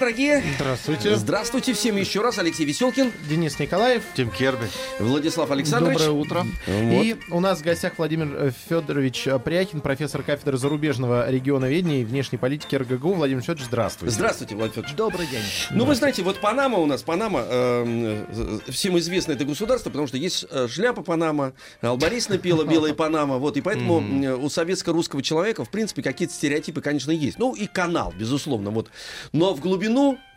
Дорогие, Здравствуйте. здравствуйте всем еще раз. Алексей Веселкин, Денис Николаев. Тим Керби. Владислав Александрович. Доброе утро. Вот. И у нас в гостях Владимир э, Федорович э, Пряхин, профессор кафедры зарубежного регионоведения и внешней политики РГГУ. Владимир Федорович, здравствуйте. Здравствуйте, Владимир Федорович. Добрый день. Ну, вы знаете, вот Панама у нас, Панама, э, э, всем известно это государство, потому что есть э, шляпа Панама, Албарис напела белая Панама, вот, и поэтому э, у советско-русского человека, в принципе, какие-то стереотипы, конечно, есть. Ну, и канал, безусловно, вот. Но в глубину,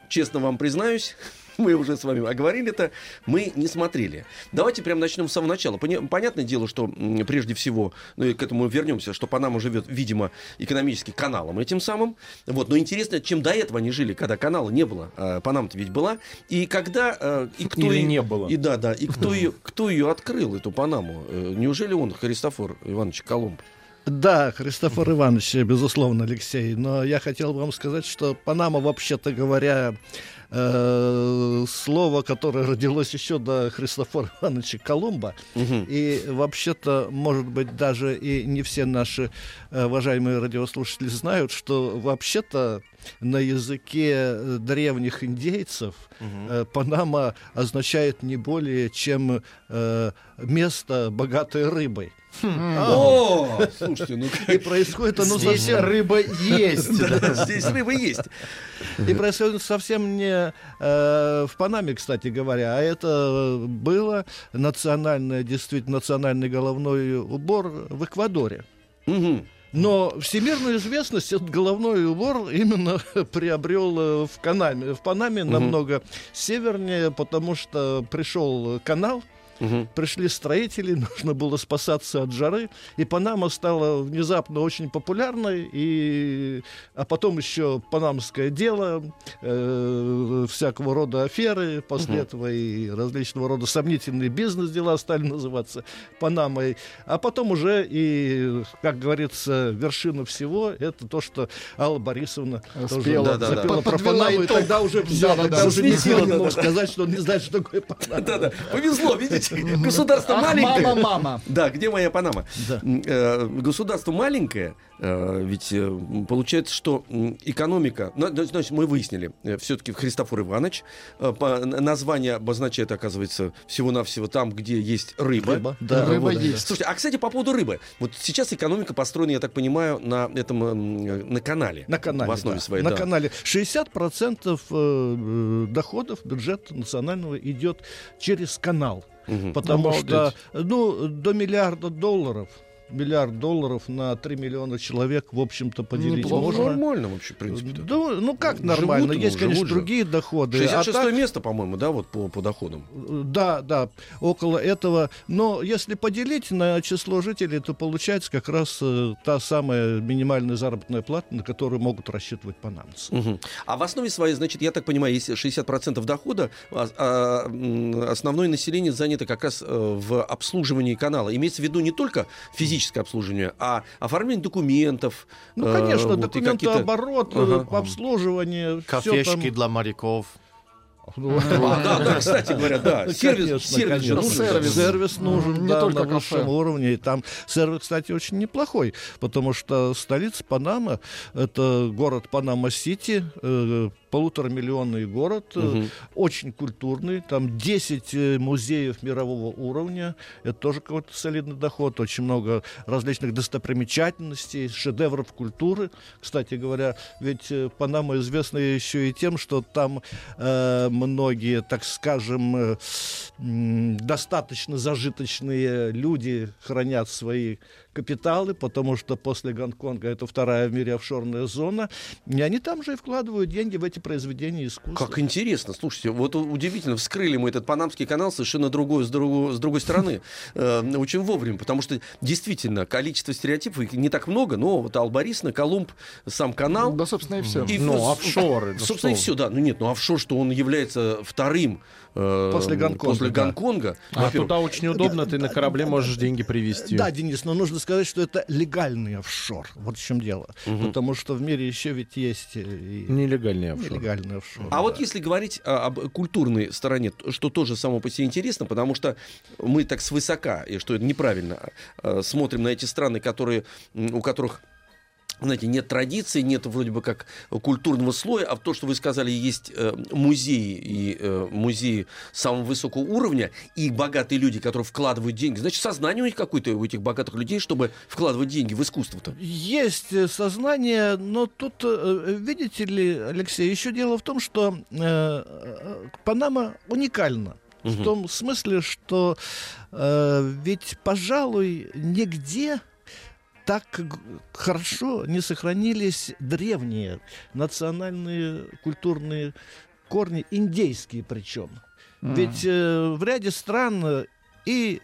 честно вам признаюсь, мы уже с вами оговорили это, мы не смотрели. Давайте прямо начнем с самого начала. Поня- Понятное дело, что прежде всего, ну и к этому вернемся, что Панама живет, видимо, экономически каналом этим самым. Вот. Но интересно, чем до этого они жили, когда канала не было. А Панама-то ведь была. И когда... э, и кто Или и- не было. И да, да. И кто ее, кто ее открыл, эту Панаму? Э, Неужели он, Христофор Иванович Колумб? Да, Христофор Иванович, безусловно, Алексей. Но я хотел вам сказать, что Панама, вообще-то говоря, э, слово, которое родилось еще до Христофора Ивановича Колумба. Мгм. И вообще-то, может быть, даже и не все наши э, уважаемые радиослушатели знают, что вообще-то на языке э, древних индейцев э, Панама означает не более чем э, место, богатое рыбой. О, слушайте, ну И происходит оно Здесь рыба есть. здесь рыба есть. И происходит совсем не э, в Панаме, кстати говоря, а это было национальное, действительно, национальный головной убор в Эквадоре. Но всемирную известность этот головной убор именно приобрел э, в, Канаме, в Панаме намного севернее, потому что пришел канал, Мгм. пришли строители, нужно было спасаться от жары, и Панама стала внезапно очень популярной, и... а потом еще панамское дело, э, всякого рода аферы, после этого и различного рода сомнительные бизнес-дела стали называться Панамой, а потом уже и, как говорится, вершина всего, это то, что Алла Борисовна тоже Спела. Да-да-да. запела про Подвела Панаму, и тогда уже все, Да-да-да. тогда уже не сила не да-да. мог сказать, что он не знает, что такое Панама. Да-да, повезло, видите, государство Ах, маленькое. мама, мама. Да, где моя Панама? Э, Государство маленькое, э, ведь э, получается, что экономика, ну, значит, мы выяснили, все-таки Христофор Иванович, название обозначает, оказывается, всего-навсего там, где есть рыба. Рыба, да, Рыба есть. Слушайте, а, кстати, по поводу рыбы. Вот сейчас экономика построена, я так понимаю, на этом, на канале. На канале. В основе своей, На канале. 60% э, э, доходов бюджета национального идет через канал. Мгм. Потому Обалдеть. что ну, до миллиарда долларов миллиард долларов на 3 миллиона человек, в общем-то, поделить Неплохо. можно. Нормально вообще, в принципе. Да, ну как Живут, нормально? ну, Есть, конечно, живут же. другие доходы. а 66 так- место, по-моему, да, вот по, по доходам. Да, да, около этого. Но если поделить на число жителей, то получается как раз э, та самая минимальная заработная плата, на которую могут рассчитывать панамцы. Мгм. А в основе своей, значит, я так понимаю, есть 60% дохода, а, а, основное население занято как раз э, в обслуживании канала. Имеется в виду не только физическое обслуживание, а оформление документов. Ну, э, конечно, вот, и документы какие-то- оборот, Ага. обслуживание, Кафешки там. для моряков. Ну, А, да, да, кстати говоря, да. Ну, Сервис, сервис. Сервис. Сервис нужен, Не только на высшем уровне. И там сервис, кстати, очень неплохой, потому что столица Панама — это город Панама-Сити, э, полуторамиллионный город, Мгм. очень культурный. Там 10 э, музеев мирового уровня. Это тоже какой-то солидный доход. Очень много различных достопримечательностей, шедевров культуры. Кстати говоря, ведь э, Панама известна еще и тем, что там э, многие, так скажем, э, достаточно зажиточные люди хранят свои капиталы, потому что после Гонконга это вторая в мире офшорная зона, и они там же и вкладывают деньги в эти произведения искусства. Как интересно, слушайте, вот удивительно, вскрыли мы этот панамский канал совершенно другой, с, другой, с другой стороны, Э, очень вовремя, потому что действительно количество стереотипов их не так много, но вот Албарисна, Колумб, сам канал, Да, собственно, и все. И, Ну, офшоры, Собственно, и все, да. Ну нет, ну офшор, что он является вторым э, После Гонконга, После да. Гонконга. А туда очень удобно, ты на корабле можешь деньги привезти. Да, Денис, но нужно сказать, что это легальный офшор. Вот в чем дело. Потому что в мире еще ведь есть э, и Нелегальный офшор. нелегальный офшор. А вот да. если говорить а, об культурной стороне, что тоже само по себе интересно, потому что мы так свысока, и что это неправильно, а, смотрим на эти страны, которые, у которых знаете, нет традиций, нет вроде бы как культурного слоя, а в то, что вы сказали, есть э, музеи и э, музеи самого высокого уровня и богатые люди, которые вкладывают деньги. Значит, сознание у них какое-то у этих богатых людей, чтобы вкладывать деньги в искусство-то. Есть э, сознание, но тут, видите ли, Алексей, еще дело в том, что э, Панама уникальна. В Мгм. том смысле, что э, ведь, пожалуй, нигде так хорошо не сохранились древние национальные культурные корни, индейские причем. Ведь э, в ряде стран э, и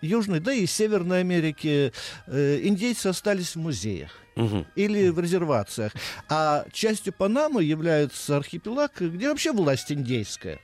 Южной, да и Северной Америки э, индейцы остались в музеях Мгм. или в резервациях. А частью Панамы является архипелаг, где вообще власть индейская.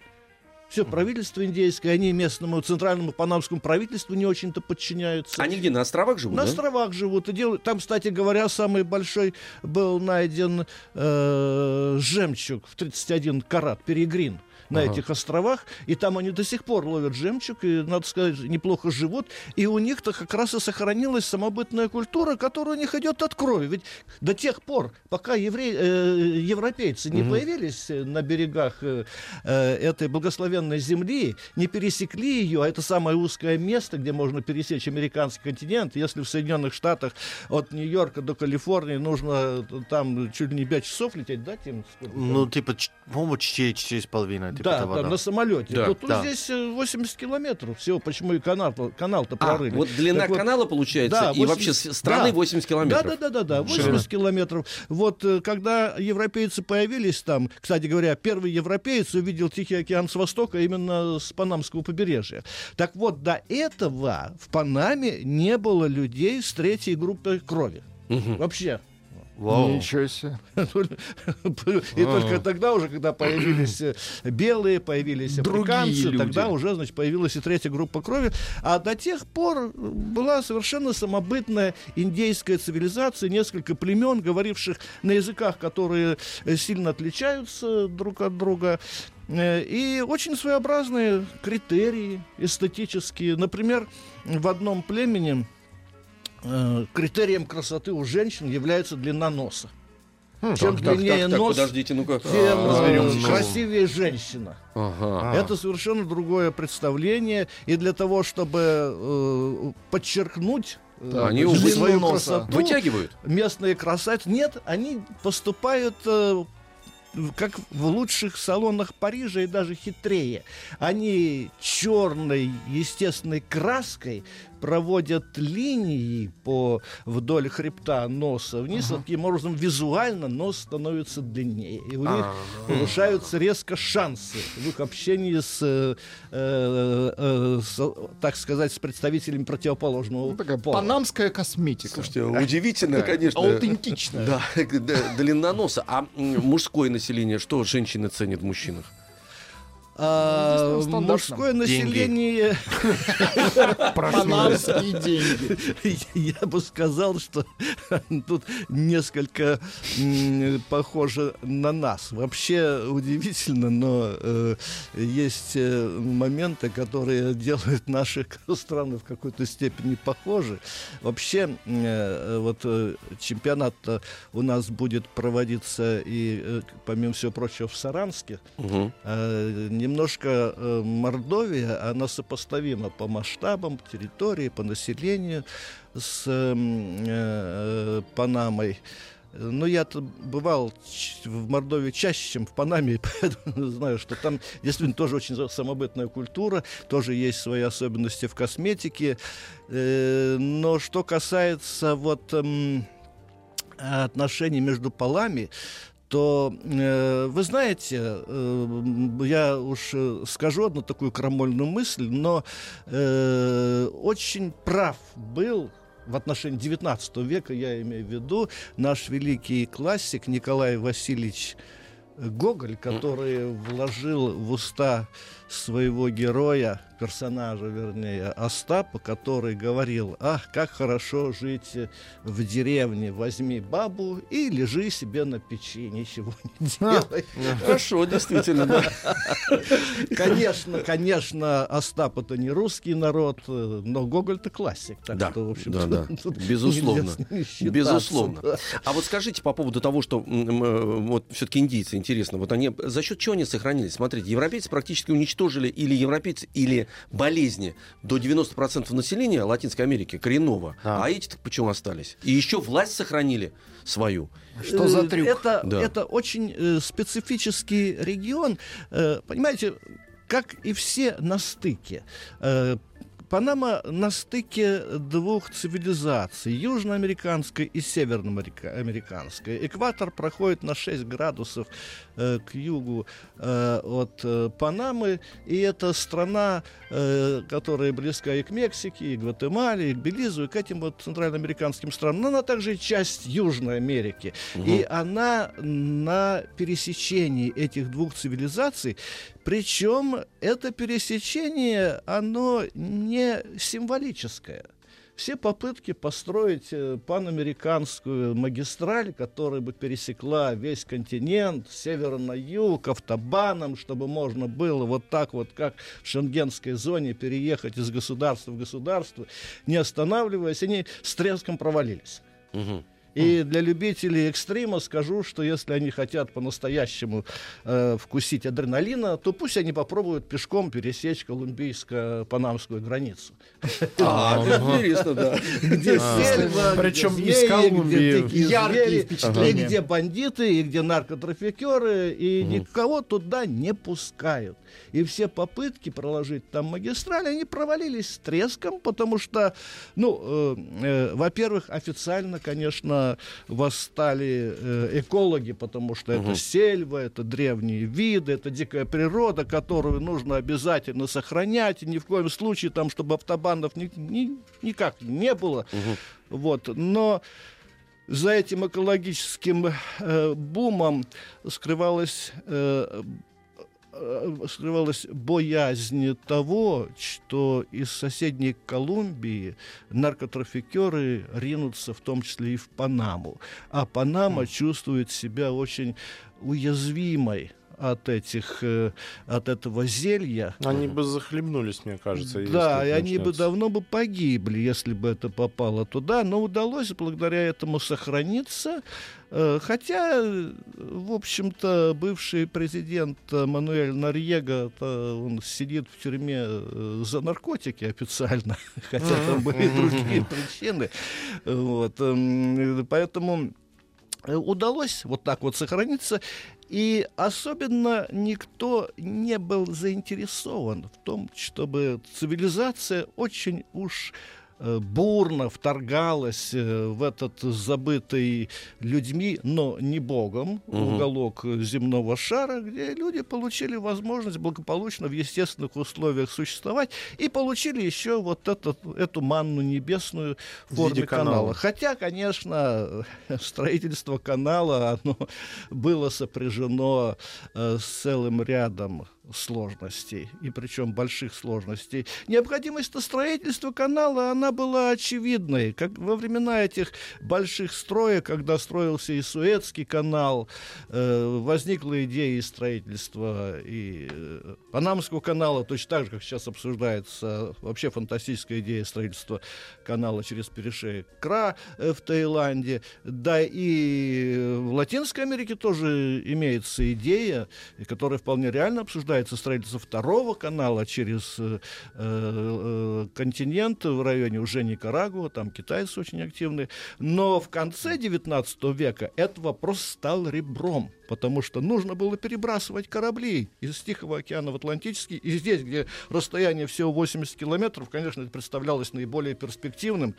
Все, правительство индейское, они местному центральному панамскому правительству не очень-то подчиняются. Они где, на островах живут, На да? островах живут и делают. Там, кстати говоря, самый большой был найден э, жемчуг в 31 карат, перегрин на Ага. этих островах, и там они до сих пор ловят жемчуг, и, надо сказать, неплохо живут, и у них-то как раз и сохранилась самобытная культура, которая у них идет от крови. Ведь до тех пор, пока евре- э, европейцы не появились э, на берегах э, э, этой благословенной земли, не пересекли ее, а это самое узкое место, где можно пересечь американский континент, если в Соединенных Штатах от Нью-Йорка до Калифорнии нужно э, там чуть ли не 5 часов лететь, да, Тим? Сколько? Ну, типа, по-моему, 4, 4,5. Типа да, того, да, да. на самолете. Да, тут да. здесь э, 80 километров всего, почему и канал, канал-то А, прорыли. вот длина Так вот, канала получается, да, и 80 вообще с- страны да. 80 километров. Да, да, да, да, да, 80 километров. Вот э, когда европейцы появились там, кстати говоря, первый европеец увидел Тихий океан с востока именно с Панамского побережья. Так вот, до этого в Панаме не было людей с третьей группой крови. Мгм. Вообще. Вау. Ничего себе. И только тогда уже, когда появились э, белые, появились африканцы, тогда уже, значит, появилась и третья группа крови. А до тех пор была совершенно самобытная индейская цивилизация, несколько племен, говоривших на языках, которые э, сильно отличаются друг от друга. Э, И очень своеобразные критерии эстетические. Например, в одном племени э, критерием красоты у женщин является длина носа. Чем Так, длиннее так, так, нос, подождите, ну-ка. тем э, разберемся. красивее женщина. Ага. А. Это совершенно другое представление. И для того, чтобы э, подчеркнуть э, Они длину увы, свою красоту, Вытягивают? местные красавицы. Нет, они поступают э, как в лучших салонах Парижа и даже хитрее. Они черной естественной краской проводят линии по вдоль хребта носа вниз. Вот Таким образом, визуально нос становится длиннее. И у них повышаются резко шансы в их общении с, э, э, э, с, так сказать, с представителями противоположного Ну, такая пола. панамская косметика. Слушайте, удивительно, конечно. Аутентичная. Да, длина носа. А мужское население, что женщины ценят в мужчинах? А, ну, мужское население, Панамские деньги. я бы сказал, что тут несколько похоже на нас. Вообще удивительно, но э, есть э, моменты, которые делают наши страны в какой-то степени похожи. Вообще, э, вот чемпионат у нас будет проводиться и, помимо всего прочего, в Саранске. Э, немножко э, Мордовия, она сопоставима по масштабам, территории, по населению с м, э, э, Панамой. Но я-то бывал в Мордовии чаще, чем в Панаме, поэтому знаю, что там действительно тоже очень самобытная культура, тоже есть свои особенности в косметике. Э, Но что касается вот отношений между полами, то э, вы знаете, э, я уж э, скажу одну такую крамольную мысль, но э, очень прав был в отношении 19 века, я имею в виду, наш великий классик Николай Васильевич Гоголь, который вложил в уста своего героя, персонажа, вернее, Остапа, который говорил, ах, как хорошо жить э, в деревне, возьми бабу и лежи себе на печи, ничего не делай. Хорошо, действительно, да. Конечно, конечно, Остап это не русский народ, э, но Гоголь-то классик. Так Да, что, в общем да, да. Безусловно. Безусловно. А вот скажите по поводу того, что м, вот все-таки индийцы, интересно, вот они за счет чего они сохранились? Смотрите, европейцы практически уничтожили или европейцы, или болезни до 90% населения Латинской Америки коренного, Да. а эти почему остались? И еще власть сохранили свою. Что за Э, трюк? Это, Да. это очень э, специфический регион. Э, понимаете, как и все на стыке. Э, Панама на стыке двух цивилизаций, южноамериканской и северноамериканской. Экватор проходит на 6 градусов э, к югу э, от э, Панамы, и это страна, э, которая близка и к Мексике, и к Гватемале, и к Белизу, и к этим вот центральноамериканским странам, но она также часть Южной Америки. И она на пересечении этих двух цивилизаций, причем это пересечение, оно не символическое. Все попытки построить э, панамериканскую магистраль, которая бы пересекла весь континент, с севера на юг, автобаном, чтобы можно было вот так вот, как в шенгенской зоне, переехать из государства в государство, не останавливаясь, они с треском провалились. Мгм. И для любителей экстрима скажу, что если они хотят по-настоящему э, вкусить адреналина, то пусть они попробуют пешком пересечь колумбийско-панамскую границу. А, это интересно, да. Где сельва, Причем где из Колумбии. Яркие впечатления. где бандиты, и где наркотрафикеры, и никого туда не пускают. И все попытки проложить там магистраль, они провалились с треском, потому что, ну, э, э, во-первых, официально, конечно, восстали э, экологи, потому что это сельва, это древние виды, это дикая природа, которую нужно обязательно сохранять, и ни в коем случае там, чтобы автобанов ни- ни- никак не было. Вот, но за этим экологическим э, бумом скрывалась э, скрывалась боязнь того, что из соседней Колумбии наркотрафикеры ринутся в том числе и в Панаму. А Панама чувствует себя очень уязвимой от этих, э, от этого зелья. Они бы захлебнулись, мне кажется. Да, и они бы давно бы погибли, если бы это попало туда, но удалось благодаря этому сохраниться. Э, Хотя, в общем-то, бывший президент Мануэль Нарьего, он сидит в тюрьме э, за наркотики официально, хотя там были другие причины. Вот, эм, Поэтому удалось вот так вот сохраниться. И особенно никто не был заинтересован в том, чтобы цивилизация очень уж бурно вторгалась э, в этот забытый людьми, но не богом, Мгм. уголок э, земного шара, где люди получили возможность благополучно в естественных условиях существовать и получили еще вот этот, эту манну небесную в форме канала. канала. Хотя, конечно, строительство канала оно было сопряжено э, с целым рядом сложностей, и причем больших сложностей. Необходимость строительства канала, она была очевидной. Как во времена этих больших строек, когда строился и Суэцкий канал, э, возникла идея строительства и э, Панамского канала, точно так же, как сейчас обсуждается вообще фантастическая идея строительства канала через перешеек Кра э, в Таиланде. Да и в Латинской Америке тоже имеется идея, которая вполне реально обсуждается обсуждается строительство второго канала через э, э, континент в районе уже Никарагуа, там китайцы очень активны. Но в конце 19 века этот вопрос стал ребром, потому что нужно было перебрасывать корабли из Тихого океана в Атлантический. И здесь, где расстояние всего 80 километров, конечно, это представлялось наиболее перспективным.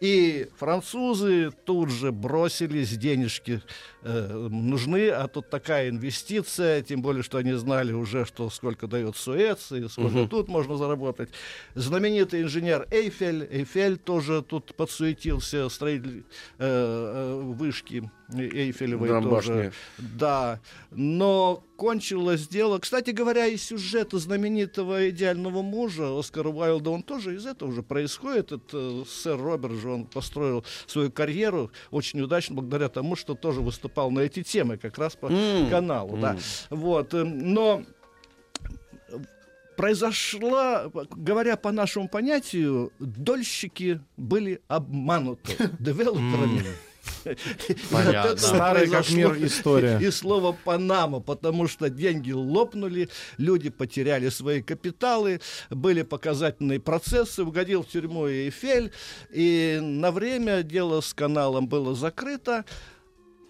И французы тут же бросились, денежки э, нужны, а тут такая инвестиция, тем более, что они знали уже, что сколько дает Суэц, и сколько тут можно заработать. Знаменитый инженер Эйфель, Эйфель тоже тут подсуетился, строитель э, э, вышки Эйфелевой Да, тоже. башни. Да, но кончилось дело. Кстати говоря, и сюжет знаменитого идеального мужа Оскара Уайлда, он тоже из этого уже происходит. Этот э, сэр Роберт же, он построил свою карьеру очень удачно благодаря тому, что тоже выступал на эти темы, как раз по М, каналу. Да. м. Вот, э, но произошла, говоря по нашему понятию, дольщики были обмануты девелоперами. И Понятно. Старая как мир история. И слово «Панама», потому что деньги лопнули, люди потеряли свои капиталы, были показательные процессы, угодил в тюрьму и Эйфель, и на время дело с каналом было закрыто,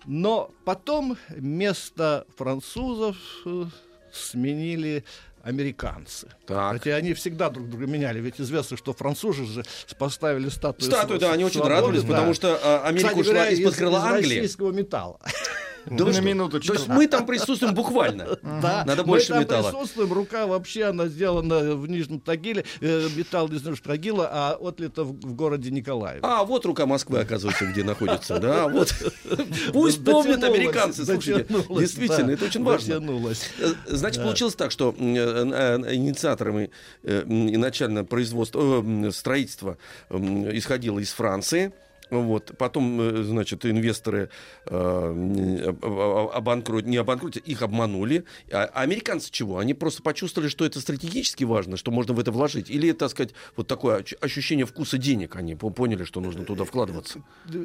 но потом место французов э, сменили американцы. Так. Хотя они всегда друг друга меняли. Ведь известно, что французы же поставили статую Статую, св- да, они очень свободы, радовались, да. потому что а, Америка Кстати ушла из-под из- крыла из Англии. российского металла. Да На минуточку. То есть мы там присутствуем буквально. Да, Надо мы больше там металла. присутствуем, рука вообще, она сделана в Нижнем Тагиле, э, металл из Нижнего Тагила, а отлита в, в городе Николаеве. А, вот рука Москвы, оказывается, где находится. Да, вот. Пусть помнят американцы, слушайте. Действительно, это очень важно. Э, Значит, получилось так, что э, э, инициаторами м, изначально производства, строительства исходило из Франции. Вот. Потом, э, значит, инвесторы э, м, об- об- обанкрот, не обанкротили, их обманули. А американцы чего? Они просто почувствовали, что это стратегически важно, что можно в это вложить. Или, так сказать, вот такое ощущение вкуса денег. Они по- поняли, что нужно туда вкладываться.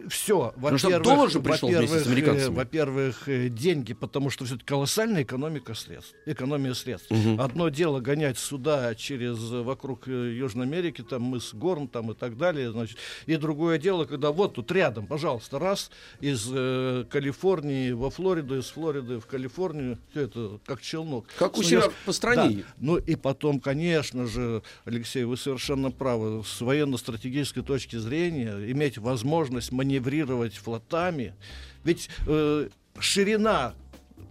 Все, Потому что доллар же пришел вместе с во-первых, американцами. э, Во-первых, э, деньги, потому что все-таки колоссальная экономика средств, экономия средств. Мгм. Одно дело гонять сюда через э, вокруг э, Южной Америки, там мыс Горн, там и так далее, значит, и другое дело, когда вот тут рядом, пожалуйста, раз из э, Калифорнии во Флориду, из Флориды в Калифорнию, все это как челнок. Как у Суешь- себя по стране. Да. Ну и потом, конечно же, Алексей, вы совершенно правы, с военно-стратегической точки зрения иметь возможность маневрировать флотами, ведь э, ширина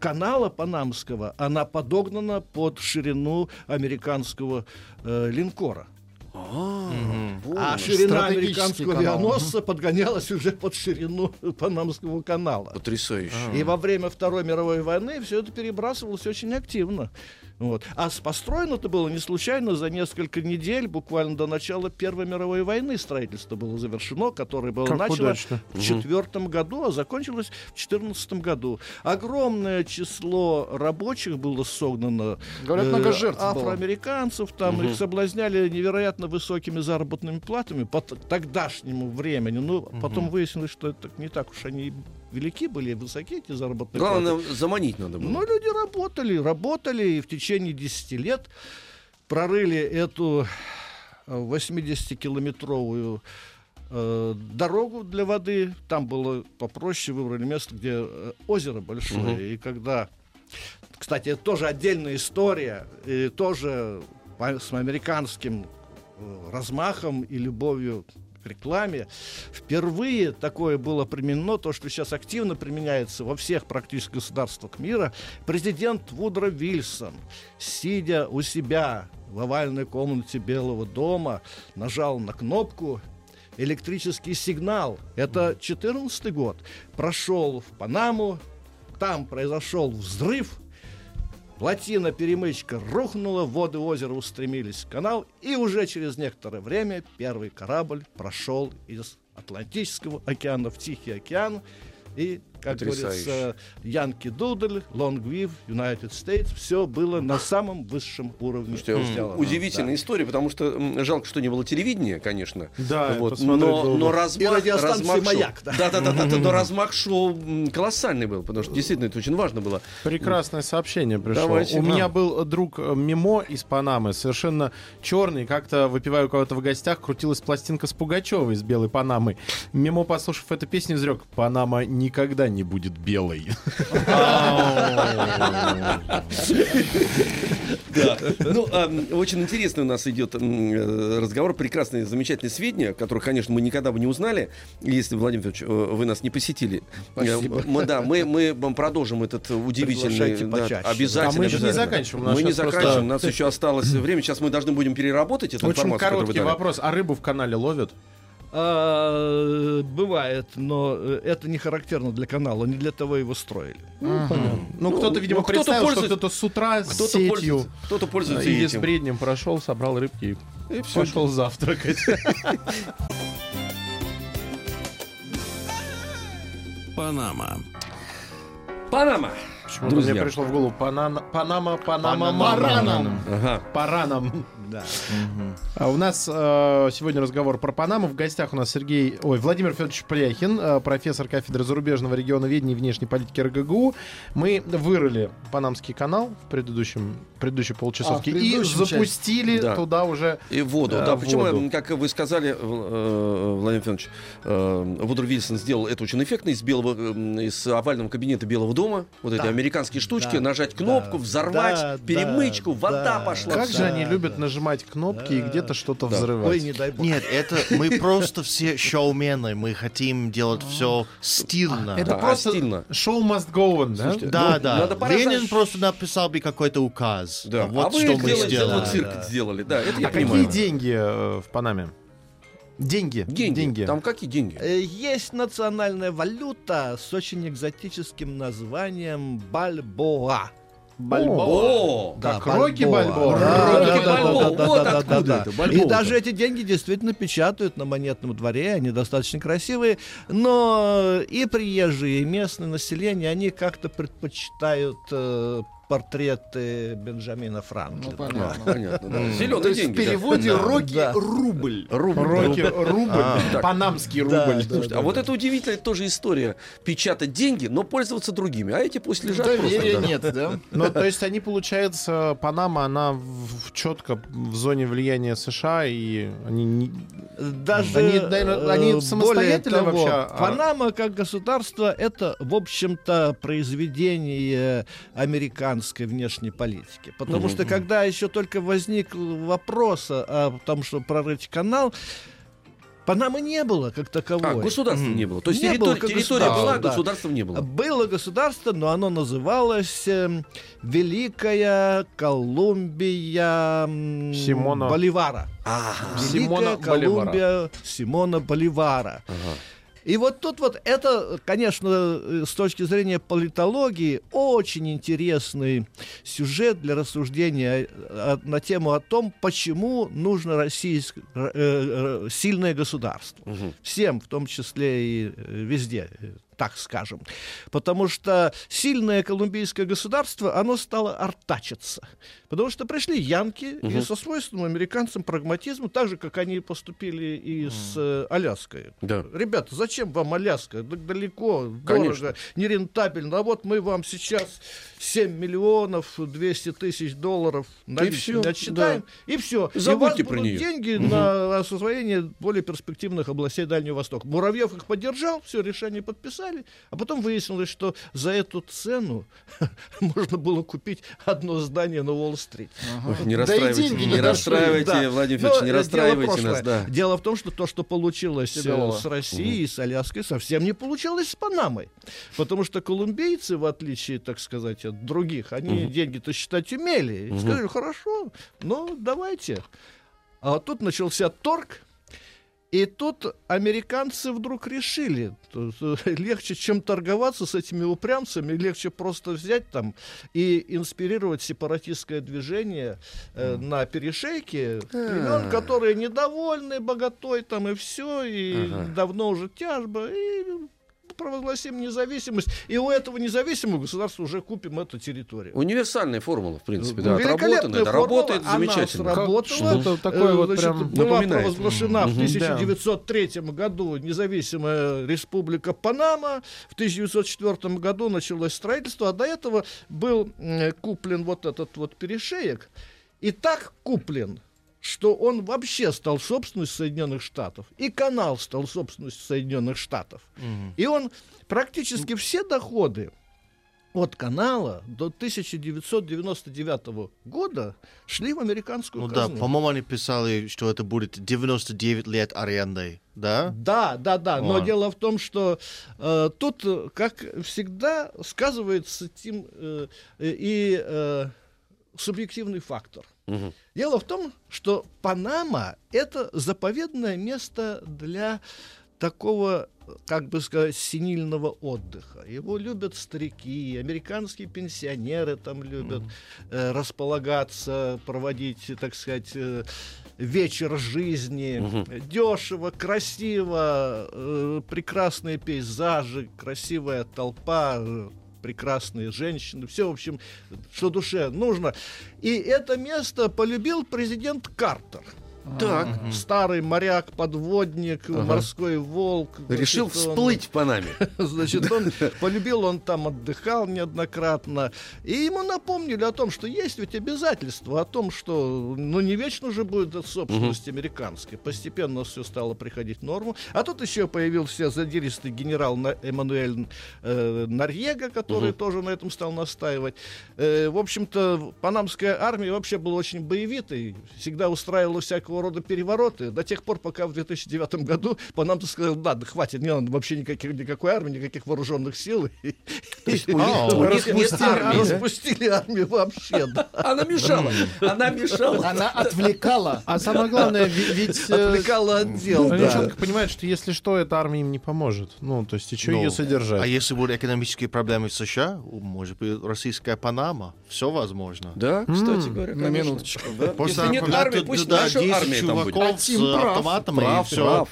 канала Панамского, она подогнана под ширину американского э, линкора. А ширина Стратегический американского авианосца подгонялась уже под ширину Панамского канала. Потрясающе. И во время Второй мировой войны все это перебрасывалось очень активно. Вот. А построено это было не случайно, за несколько недель, буквально до начала Первой мировой войны строительство было завершено, которое было Как начато удачно. в четвертом году, а закончилось в четырнадцатом году. Огромное число рабочих было согнано. Говорят, э, много жертв было. Афроамериканцев, там их соблазняли невероятно высокими заработными платами по тогдашнему времени. Ну, потом выяснилось, что это не так уж они и велики были, высоки эти заработные платы. Главное, заманить надо было. Но люди работали, работали, и в течение 10 лет прорыли эту э, 80-километровую э, дорогу для воды. Там было попроще, выбрали место, где э, озеро большое. И когда... Кстати, это тоже отдельная история, и тоже с американским э, размахом и любовью к рекламе. Впервые такое было применено, то, что сейчас активно применяется во всех практически государствах мира. Президент Вудро Вильсон, сидя у себя в овальной комнате Белого дома, нажал на кнопку электрический сигнал. Это 14 год. Прошел в Панаму, там произошел взрыв, Плотина-перемычка рухнула, воды озера устремились в канал, и уже через некоторое время первый корабль прошел из Атлантического океана в Тихий океан, и как Потрясающе. говорится, Янки Дудль, Long Live, United States, все было на самом высшем уровне Слушайте, сделано. Удивительная история, потому что жалко, что не было телевидения, конечно. Да, вот. но, но И размах, радиостанции размах «Маяк», да. Да, да, да, да, да, но размах шоу колоссальный был, потому что действительно это очень важно было. Прекрасное сообщение пришло. Давайте. У меня А. был друг э, Мимо из Панамы, совершенно черный. Как-то, выпивая у кого-то в гостях, крутилась пластинка с Пугачевой из белой Панамы. Мимо, послушав эту песню, изрек, Панама никогда не будет белой. Да. Ну, а, очень интересный у нас идет э, разговор, прекрасные, замечательные сведения, которых, конечно, мы никогда бы не узнали, если, Владимир Федорович, э, вы нас не посетили. Спасибо. Э, Мы, да, мы, мы вам продолжим этот удивительный... Да, обязательно. А мы же не заканчиваем, у нас Мы не заканчиваем, у нас еще осталось время. Сейчас мы должны будем переработать эту Очень информацию, вы короткий вопрос. А рыбу в канале ловят? А, бывает, но э, это не характерно для канала, не для того его строили. Ну, кто-то, видимо, ну, кто-то представил, что пользуется- кто-то с утра с Кто-то сетью пользуется, кто-то пользуется или с этим. бреднем прошел, собрал рыбки и, И всё. пошел завтракать. Панама. Панама. Почему-то мне пришло в голову Панана- Панама, Панама, Панама. Мараном. Ага. Параном. Да. А у нас э, сегодня разговор про Панаму. В гостях у нас Сергей, ой, Владимир Федорович Пляхин, э, профессор кафедры зарубежного региона ведения и внешней политики РГГУ. Мы вырыли Панамский канал в предыдущем, предыдущей полчасовке А, и запустили Да. туда уже И воду. Э, да, причем, воду. м, как вы сказали, э, Владимир Федорович, э, Вудро Вильсон сделал это очень эффектно из белого, м, из овального кабинета Белого дома. Вот эти Да. американские штучки, Да. нажать кнопку, Да. взорвать, Да, перемычку, да, вода да. пошла. Как же они Да, любят да. Нажимать кнопки и где-то что-то взрывать. Ой, не дай бог. Нет, это мы просто все шоумены, мы хотим делать все стильно. Это а просто стильно. шоу must go on, да? Да, Ну, да. Ленин просто написал бы какой-то указ. Да. Вот а что мы сделали, цирк сделали. Да, это я А какие деньги э, в Панаме? Деньги. Деньги. Там какие деньги? Э, Есть национальная валюта с очень экзотическим названием Бальбоа. О, Да, Как Рокки Бальбоа. Да, Рокки да, да, Бальбоа, да, да, вот да, да, откуда да. это, И Бальбоа-то. даже эти деньги действительно печатают на монетном дворе, они достаточно красивые, но и приезжие, и местное население, они как-то предпочитают э, портреты Бенджамина Ну, Франклина. понятно. понятно. да. Зеленые в да. переводе Да. Рокки Да. рубль. Рубль. Рокки, рубль. А. Панамский Да, рубль. да, Слушайте, а вот это удивительная тоже история. Печатать деньги, но пользоваться другими. А эти пусть лежат Доверия просто. да. нет, да? Ну, то есть они, получается, Панама, она в, четко в зоне влияния США, и они не- Даже Они, наверное, они э, самостоятельны более того, вообще, а- Панама как государство это, в общем-то, произведение американской внешней политики. Потому что когда еще только возник вопрос о том, что прорыть канал, Панамы не было как таковой. А, государства не было. То есть Не территори- было территория была, государства, а да. государства не было. Было государство, но оно называлось эм, Великая Колумбия Симона- Боливара. Симона Великая Колумбия Симона Боливара. Ага. И вот тут вот это, конечно, э, с точки зрения политологии очень интересный сюжет для рассуждения э, на тему о том, почему нужно российское э, э, сильное государство. Мгм. Всем, в том числе и везде, так скажем. Потому что сильное колумбийское государство, оно стало артачиться. Потому что пришли янки и Мгм. со свойственным американцам прагматизму, так же, как они поступили и с э, Аляской. Да. Ребята, зачем вам Аляска? Так далеко, Конечно. дорого, нерентабельно. А вот мы вам сейчас 7 миллионов 200 тысяч долларов наличными отсчитаем, и все. и у вас Забудьте про будут неё. деньги Мгм. на освоение более перспективных областей Дальнего Востока. Муравьев их поддержал, все, решение подписали, а потом выяснилось, что за эту цену можно было купить одно здание на Уолл-стрит. Ой, не Да расстраивайте, деньги не не расстраивайте, Да. Владимир Но, Федорович, не э, дело расстраивайте нас, да. Дело в том, что то, что получилось э, Тебе с Россией и с Аляской, совсем не получилось с Панамой. Потому что колумбийцы, в отличие, так сказать, от других, они деньги-то считать умели. И сказали, хорошо, ну давайте. А тут начался торг, и тут американцы вдруг решили, легче, чем торговаться с этими упрямцами, легче просто взять там и инспирировать сепаратистское движение э, на перешейке, племен, которые недовольны богатой там и все, и Ага. давно уже тяжба, и просто провозгласим независимость, и у этого независимого государства уже купим эту территорию. Универсальная формула, в принципе, да, это формула, работает она замечательно. сработала. Такое Э, вот значит, прям была напоминает. провозглашена в Мгм. 1903 году независимая республика Панама. В 1904 году началось строительство, а до этого был куплен вот этот вот перешеек. И так куплен, что он вообще стал собственностью Соединенных Штатов. И канал стал собственностью Соединенных Штатов. И он практически все доходы от канала до 1999 года шли в американскую Ну да, казну. по-моему, они писали, что это будет 99 лет аренды, да? Да, да, да. Но А. дело в том, что э, тут, э, как всегда, сказывается тем, э, и э, субъективный фактор. Мгм. Дело в том, что Панама это заповедное место для такого, как бы сказать, синильного отдыха. Его любят старики, американские пенсионеры там любят э, располагаться, проводить, так сказать, э, вечер жизни. Дешево, красиво, э, прекрасные пейзажи, красивая толпа, э, прекрасные женщины, все, в общем, что душе нужно. И это место полюбил президент Картер. Так, Старый моряк, подводник, морской волк. решил Значит, он- всплыть в Панаме. Значит, он полюбил, он там отдыхал неоднократно. И ему напомнили о том, что есть ведь обязательства, о том, что ну не вечно же будет собственность американская. Постепенно все стало приходить в норму. А тут еще появился задиристый генерал Эммануэль э, Нарьега, который тоже на этом стал настаивать. Э, в общем-то, панамская армия вообще была очень боевитой, всегда устраивала всякого рода перевороты, до тех пор, пока в 2009 году Панамто сказал, да, да хватит, не надо вообще никаких, никакой армии, никаких вооруженных сил. И- у них- и у них нет распустили- армии, да? Распустили армию вообще. Она мешала. Она мешала. Она отвлекала. А самое главное, ведь... э, Отвлекала отдел, Они да. четко понимают, что если что, эта армия им не поможет. Ну, то есть еще Ну, ее А содержать. если будут экономические проблемы в США, может быть, российская Панама, все возможно. Да, кстати говоря, На минуточку. Если нет армии, пусть 10 наша армия там будет. чуваков с Тим прав. и Прав, все.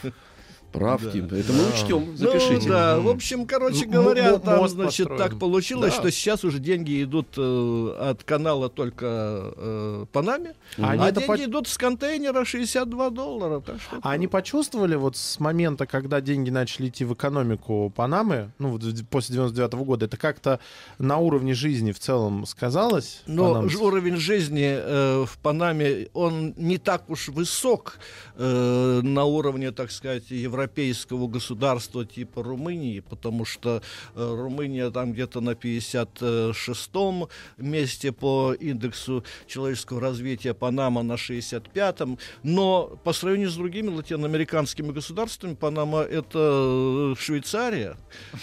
Прав. Прав, Тим. Это мы учтем. Запишите. Ну, да, в общем, короче говоря, м- там, значит, построен. так получилось, Да. что сейчас уже деньги идут э, от канала только э, Панаме, А а, это деньги по- идут с контейнера 62 доллара. Так что А они почувствовали вот с момента, когда деньги начали идти в экономику Панамы, ну, вот после 99 года, это как-то на уровне жизни в целом сказалось? Но уровень жизни э, в Панаме, он не так уж высок э, на уровне, так сказать, европейского государства типа Румынии, потому что э, Румыния там где-то на 56-м месте по индексу человеческого развития, Панама на 65-м, но по сравнению с другими латиноамериканскими государствами, Панама это э, Швейцария,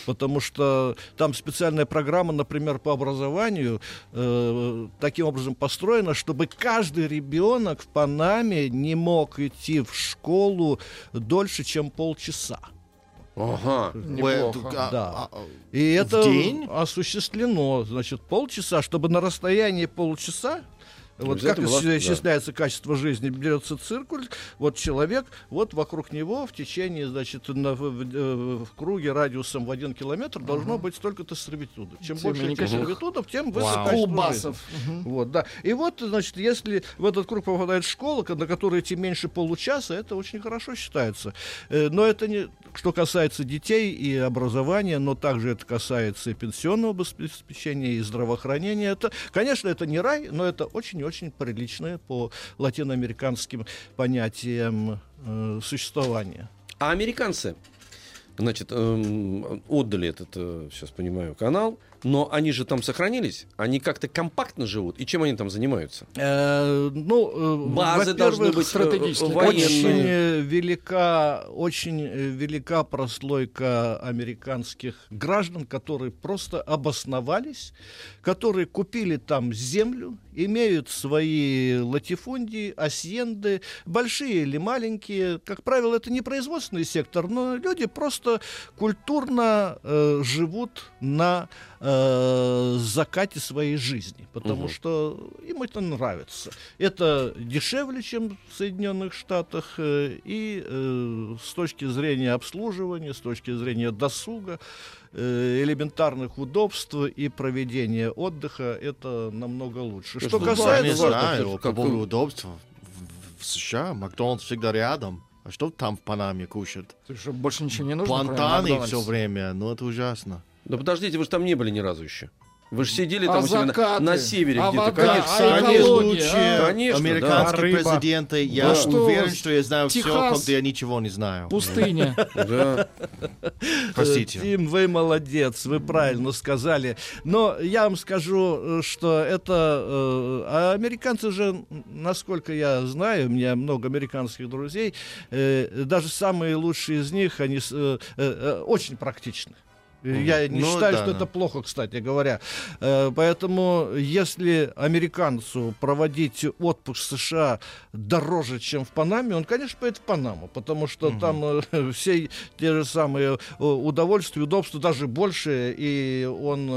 потому что там специальная программа, например, по образованию э, таким образом построена, чтобы каждый ребенок в Панаме не мог идти в школу дольше, чем полчаса. Ага. Неплохо. А- Да. а- а- И это день? осуществлено, значит, полчаса, чтобы на расстоянии полчаса вот как была- исчисляется качество жизни, берется циркуль, вот человек, вот вокруг него в течение, значит, на- в, в- э, в круге радиусом в один километр должно быть столько-то сервитудов. Чем больше этих сервитудов, тем выше качество Колбасов. жизни. Вот, да. И вот, значит, если в этот круг попадает школа, ко- на которой идти меньше получаса, это очень хорошо считается. Э, Но это не что касается детей и образования, но также это касается и пенсионного обеспечения, и здравоохранения. Это, конечно, это не рай, но это очень очень приличное по латиноамериканским понятиям э, существования. А американцы, значит, эм, отдали этот, сейчас понимаю, канал, но они же там сохранились, они как-то компактно живут, и чем они там занимаются? Э, ну, э, Базы должны быть э, стратегические. Очень военные. э, велика, очень э, велика прослойка американских граждан, которые просто обосновались, которые купили там землю, имеют свои латифундии, асьенды, большие или маленькие. Как правило, это не производственный сектор, но люди просто культурно э, живут на э, закате своей жизни, потому что им это нравится. Это дешевле, чем в Соединенных Штатах, э, и э, с точки зрения обслуживания, с точки зрения досуга, элементарных удобств и проведения отдыха это намного лучше. Что Я не касается знаю. В, США Макдональдс всегда рядом. А что там в Панаме кушают? Слушай, больше ничего не нужно. Плантаны все время. Ну, это ужасно. Да подождите, вы же там не были ни разу еще. Вы же сидели А там у себя на- закаты? на севере А где-то. вода? Конечно, А конечно. а? Конечно, Американские да. Президенты, я Да что уверен, что я знаю все, Техас? когда я ничего не знаю. Пустыня. Да. Простите. Э, Тим, вы молодец, вы правильно сказали. Но я вам скажу, э, что это... э, а американцы же, насколько я знаю, у меня много американских друзей, даже самые лучшие из них, они очень практичны. Э, Я не Ну, считаю, да, что да. это плохо, кстати говоря. Э, Поэтому, если американцу проводить отпуск в США дороже, чем в Панаме, он, конечно, поедет в Панаму, потому что там э, все те же самые удовольствия, удобства, даже больше, и он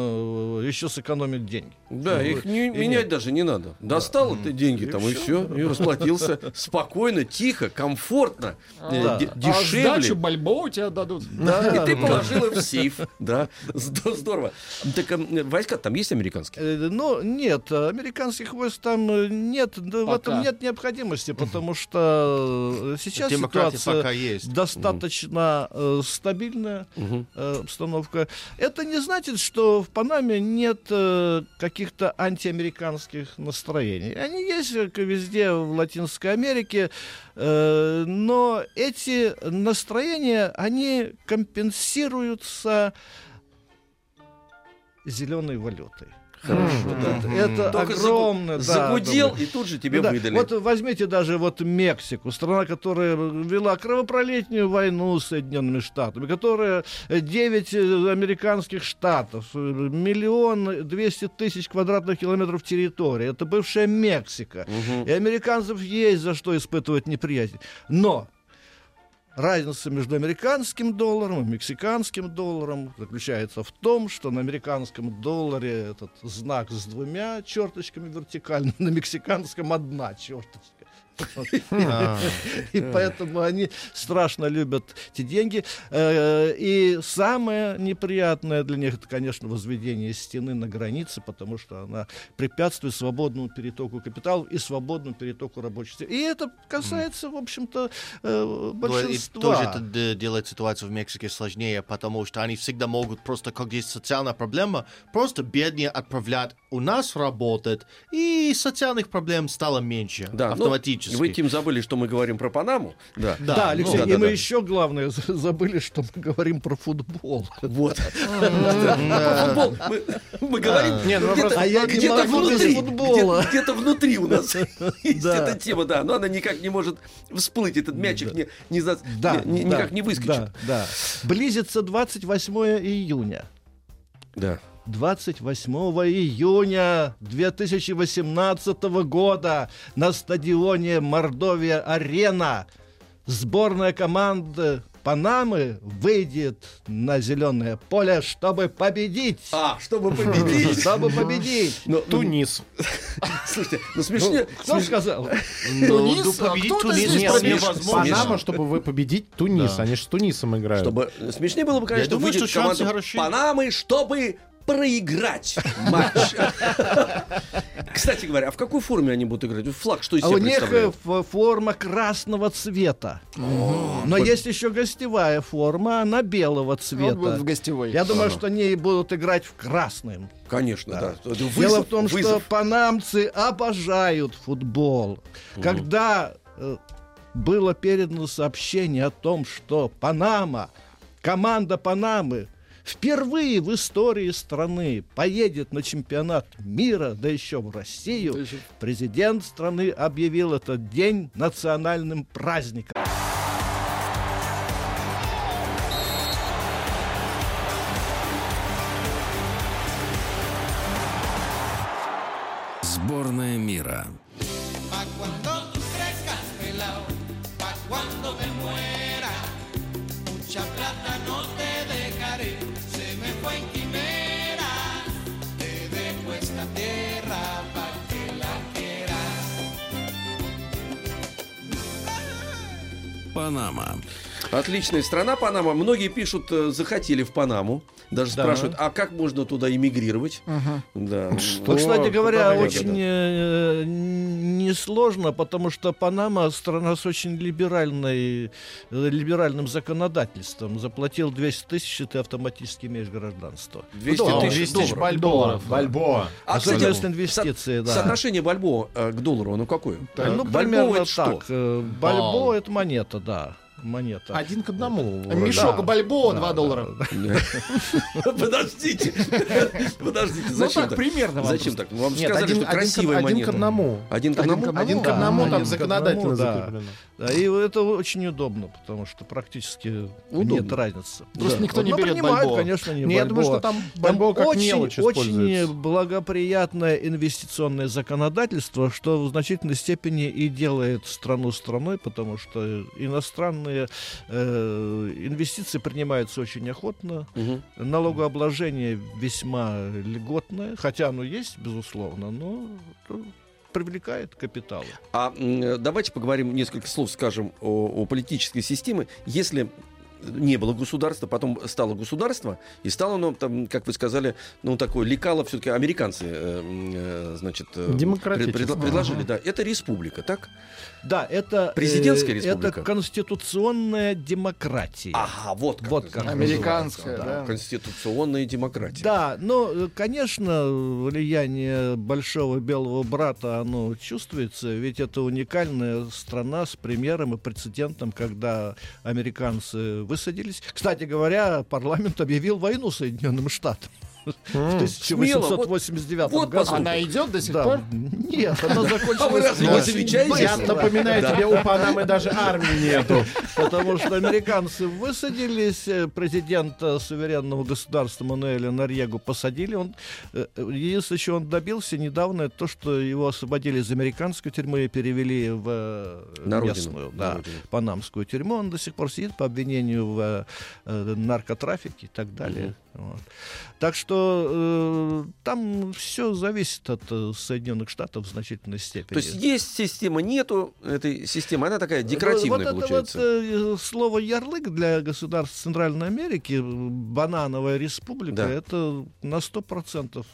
еще сэкономит деньги. Да, их не- менять даже не надо. Достал ты деньги там и все, и расплатился спокойно, тихо, комфортно, э, Да. де- А сдачу дешевле. бальбоу тебе дадут. И ты положил их в сейф. Да, Здо- здорово. Так э, войска там есть американские? Э, Ну, нет, американских войск там э, нет, в этом нет необходимости, потому что э, сейчас Демократия ситуация пока есть. достаточно стабильная обстановка. Это не значит, что в Панаме нет каких-то антиамериканских настроений. Они есть как и везде в Латинской Америке, но эти настроения, они компенсируются зеленой валютой. Хорошо, Это, да. это Только огромно. да, загудел, и тут же тебе Да, выдали. Вот возьмите даже вот Мексику, страна, которая вела кровопролитную войну с Соединенными Штатами, которая 9 американских штатов, э, миллион двести тысяч квадратных километров территории. Это бывшая Мексика. И американцев есть за что испытывать неприязнь. Но разница между американским долларом и мексиканским долларом заключается в том, что на американском долларе этот знак с двумя черточками вертикально, на мексиканском одна черточка. И поэтому они страшно любят эти деньги. Э, И самое неприятное для них, это, конечно, возведение стены на границе, потому что она препятствует свободному перетоку капиталов и свободному перетоку рабочих сил. И это касается, в общем-то, э, ну, и большинства. тоже это делает ситуацию в Мексике сложнее, потому что они всегда могут просто, как есть социальная проблема, просто беднее отправлять у нас работать, и социальных проблем стало меньше Да, ну, автоматически. Вы, Тим, забыли, что мы говорим про Панаму. Да. Да, Да, Алексей, ну, и да, мы да. еще, главное, забыли, что мы говорим про футбол. Вот. Про футбол мы- говорим Не, ну где-то- вопрос- А внутри. Где-то внутри у нас есть эта тема, да. Но она никак не может всплыть. Этот мячик никак не выскочит. Да, да. Близится 28 июня. Да. 28 июня 2018 года на стадионе Мордовия-Арена сборная команды Панамы выйдет на зеленое поле, чтобы победить. А, чтобы победить. Чтобы победить. Ну, ну, Тунис. Слушайте, ну смешнее. Кто сказал? Ну, Тунис? ну, А победить кто-то Тунис здесь вполне победит. возможно. Панама, чтобы вы победить Тунис. Они же с Тунисом играют. Чтобы смешнее было бы, конечно, выйдет команда. Панамы, чтобы проиграть матч. Кстати говоря, а в какой форме они будут играть? Флаг что из А у себя них э, представляет? ф- форма красного цвета. Но есть еще гостевая форма, она белого Вот будет в цвета. гостевой. Я думаю, что они будут играть в красном. Конечно, да. Дело в том, что панамцы обожают футбол. Когда э, было передано сообщение о том, что Панама, команда Панамы, впервые в истории страны поедет на чемпионат мира, да еще в Россию, президент страны объявил этот день национальным праздником. Панама. Отличная страна Панама. Многие пишут, э, захотели в Панаму. Даже Да. спрашивают, а как можно туда эмигрировать? Да. Вот, кстати говоря, Куда очень да. э, несложно, потому что Панама страна с очень либеральной, э, либеральным законодательством. Заплатил 200 тысяч, и ты автоматически имеешь гражданство. 200 Да, тысяч 200 долларов. бальбоа. Да. Бальбоа. А, кстати, инвестиции, со- да. Соотношение бальбоа э, к доллару, ну какое? Э, Ну, Бальбоа примерно это что? так. Э, Бальбоа это монета, да. Монета. Один к одному. Мешок Да. бальбоа Да, 2 да, доллара. Подождите. Подождите, Ну зачем так, так? примерно Зачем так? Вам же Нет, сказали, один, что красивая один к монета. одному. Один к одному? Один к одному там законодательно закреплено. Да, и это очень удобно, потому что практически Удобно. нет разницы. Просто Да. никто не Ну, берет принимают, бальбоа. конечно, не я думаю, что бальбоа. там бальбоа как очень, мелочь очень благоприятное инвестиционное законодательство, что в значительной степени и делает страну страной, потому что иностранные э, инвестиции принимаются очень охотно, Мгм. налогообложение весьма льготное, хотя оно есть, безусловно, но привлекает капиталы. А м, давайте поговорим, несколько слов скажем о, о политической системе. Если не было государства, потом стало государство, и стало оно, там, как вы сказали, ну, такое лекало все-таки американцы, э, э, значит, э, Демократическое. пред- предложили, да. Это республика, так? Да, это Президентская э, республика? Это конституционная демократия. Ага, вот как. Вот как Американская, да. да. Конституционная демократия. Да, но, э, конечно, влияние большого белого брата, оно чувствуется, ведь это уникальная страна с примером и прецедентом, когда американцы высадились. Кстати говоря, парламент объявил войну Соединенным Штатам в Смело, вот- 1889 вот году. Она идет до сих Да. пор? Нет, она закончилась А вы разве не очень замечаете? Я напоминаю тебе, у Панамы даже армии нету. Потому что американцы высадились, э, президента суверенного государства Мануэля Нарьегу посадили. Он, э, э, единственное, чего он добился недавно, это то, что его освободили из американской тюрьмы и перевели в э, На родину, местную, на да, родину. панамскую тюрьму. Он до сих пор сидит по обвинению в э, наркотрафике и так далее. Вот. Так что э, там все зависит от э, Соединенных Штатов в значительной степени. То есть есть система, нету этой системы, она такая декоративная вот получается. это вот э, слово ярлык для государств Центральной Америки, э, банановая республика, Да. это на сто процентов.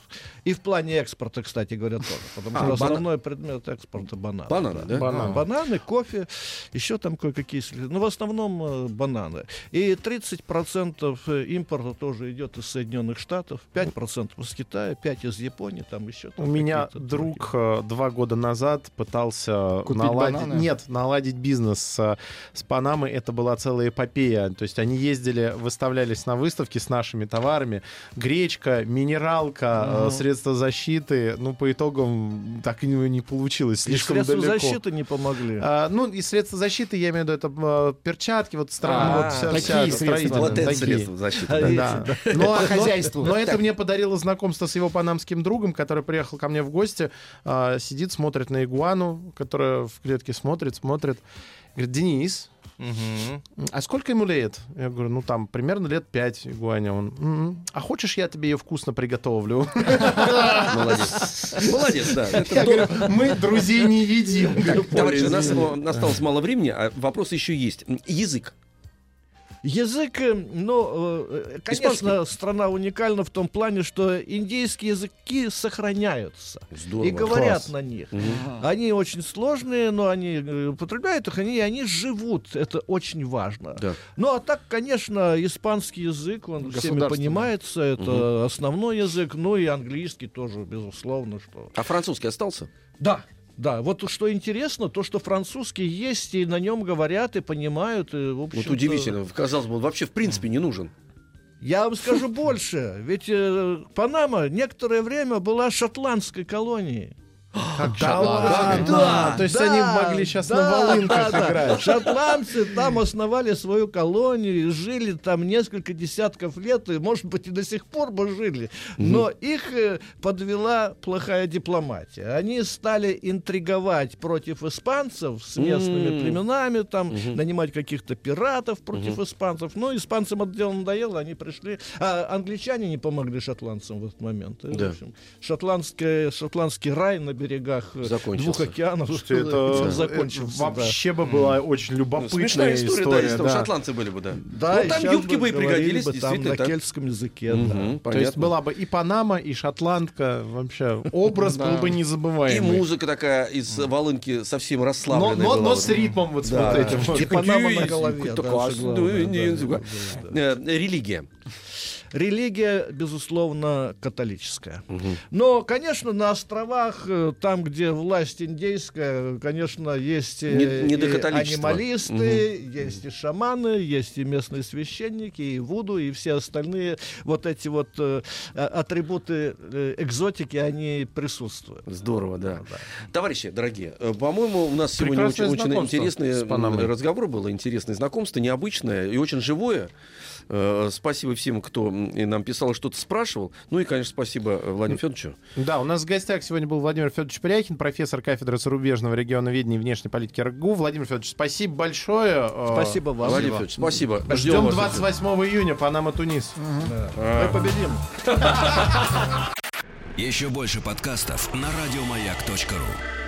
И в плане экспорта, кстати говоря, тоже. Потому А, что бана- основной предмет экспорта бананы. Бананы, да? Бананы. Бананы, кофе, еще там кое-какие. сл- Ну, в основном э, бананы. И 30% импорта тоже идет из Соединенных Штатов, 5% из Китая, 5% из Японии, там еще. У там меня какие-то друг э, два года назад пытался Купить наладить... бананы? Нет, наладить бизнес с, с Панамой. Это была целая эпопея. То есть они ездили, выставлялись на выставке с нашими товарами. Гречка, минералка, э, Мгм. средства защиты. Ну, по итогам так и не, не получилось. И Слишком средства далеко. защиты не помогли. А, ну, и средства защиты, я имею в виду, это э, перчатки, вот, стра- А, вот вся, такие вся средства. строительная, Вот это такие. средство защиты. А да. Да. Но, По но- хозяйству. но это мне подарило знакомство с его панамским другом, который приехал ко мне в гости, а, сидит, смотрит на игуану, которая в клетке смотрит, смотрит. Говорит, Денис, а сколько ему лет? Я говорю, ну там примерно лет пять игуане. Он, «М, а хочешь, я тебе ее вкусно приготовлю? Молодец. Молодец, да. Я говорю, мы друзей не едим. Товарищи, у нас осталось мало времени, а вопрос еще есть. Язык. Язык, э, ну, э, конечно, страна уникальна в том плане, что индейские языки сохраняются Здорово. и говорят Класс. на них. Мгм. Они очень сложные, но они э, употребляют их, они, они живут. Это очень важно. Да. Ну, а так, конечно, испанский язык, он всеми понимается, это основной язык, ну и английский тоже, безусловно, что... А французский остался? Да, да, вот что интересно, то, что французский есть, и на нем говорят, и понимают, и, в Вот удивительно. Казалось бы, он вообще в принципе не нужен. Я вам скажу больше, ведь э, Панама некоторое время была шотландской колонией. Да ладно. Да, То есть Да, они могли сейчас на да, волынках да, да. играть. Шотландцы там основали свою колонию и жили там несколько десятков лет, и, может быть, и до сих пор бы жили. Но их э, подвела плохая дипломатия. Они стали интриговать против испанцев с местными М. племенами, там, нанимать каких-то пиратов против испанцев. Ну, испанцам это дело надоело, они пришли. А англичане не помогли шотландцам в этот момент. И, в Да. общем, шотландское, шотландский рай на берегу берегах э, Закончился. двух океанов Слушайте, что это э, закончился. да. вообще бы была очень Ну, любопытная Смешная история, да, история. если там да. шотландцы были бы, да. Да, Ну, и там юбки бы и пригодились, бы там действительно, на так. кельтском языке. да. Мгм, То есть понятно. была бы и Панама, и шотландка. Вообще образ был бы И незабываемый. музыка такая из волынки совсем расслабленная но, с ритмом вот с Да. вот этим. И Панама на голове. да, ну, да, да, да, да. Э, Религия. Религия, безусловно, католическая. Но, конечно, на островах, э, там, где власть индейская, конечно, есть э, Не- не до и анималисты, есть и шаманы, есть и местные священники, и вуду, и все остальные вот эти вот э, а- атрибуты э, экзотики, они присутствуют. Здорово, да. Товарищи, дорогие, э, по-моему, у нас сегодня очень, Прекрасное очень интересный разговор было, интересное знакомство, необычное и очень живое. Э, Спасибо всем, кто нам писал, что-то спрашивал. Ну и, конечно, спасибо э, Владимиру Федоровичу. Да, у нас в гостях сегодня был Владимир Федорович Пряхин, профессор кафедры зарубежного региона ведения и внешней политики РГУ. Владимир Федорович, спасибо большое. Э, Спасибо вам. Владимир Федорович, спасибо. Ждем вас. 28 июня, Панама, Тунис. Мы победим. Еще больше подкастов на радиомаяк.ру.